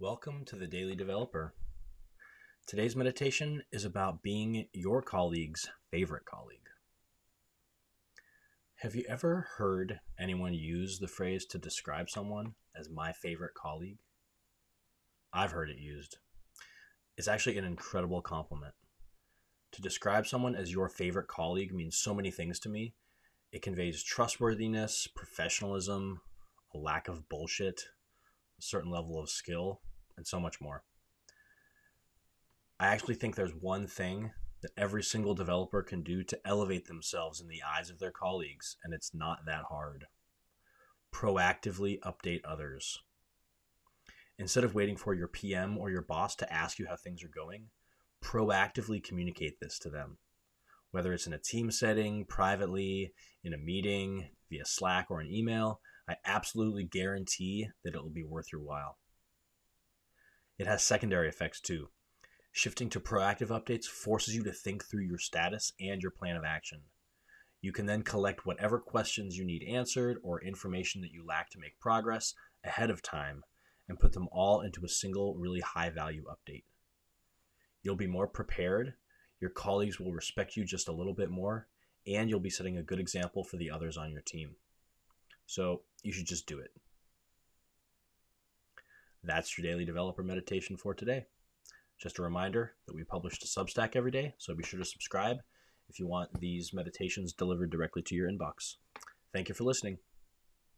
Welcome to the Daily Developer. Today's meditation is about being your colleague's favorite colleague. Have you ever heard anyone use the phrase to describe someone as my favorite colleague? I've heard it used. It's actually an incredible compliment. To describe someone as your favorite colleague means so many things to me. It conveys trustworthiness, professionalism, a lack of bullshit, a certain level of skill, and so much more. I actually think there's one thing that every single developer can do to elevate themselves in the eyes of their colleagues, and it's not that hard. Proactively update others. Instead of waiting for your PM or your boss to ask you how things are going, proactively communicate this to them. Whether it's in a team setting, privately, in a meeting, via Slack or an email, I absolutely guarantee that it will be worth your while. It has secondary effects too. Shifting to proactive updates forces you to think through your status and your plan of action. You can then collect whatever questions you need answered or information that you lack to make progress ahead of time and put them all into a single, really high value update. You'll be more prepared, your colleagues will respect you just a little bit more, and you'll be setting a good example for the others on your team. So you should just do it. That's your daily developer meditation for today. Just a reminder that we publish to Substack every day, so be sure to subscribe if you want these meditations delivered directly to your inbox. Thank you for listening.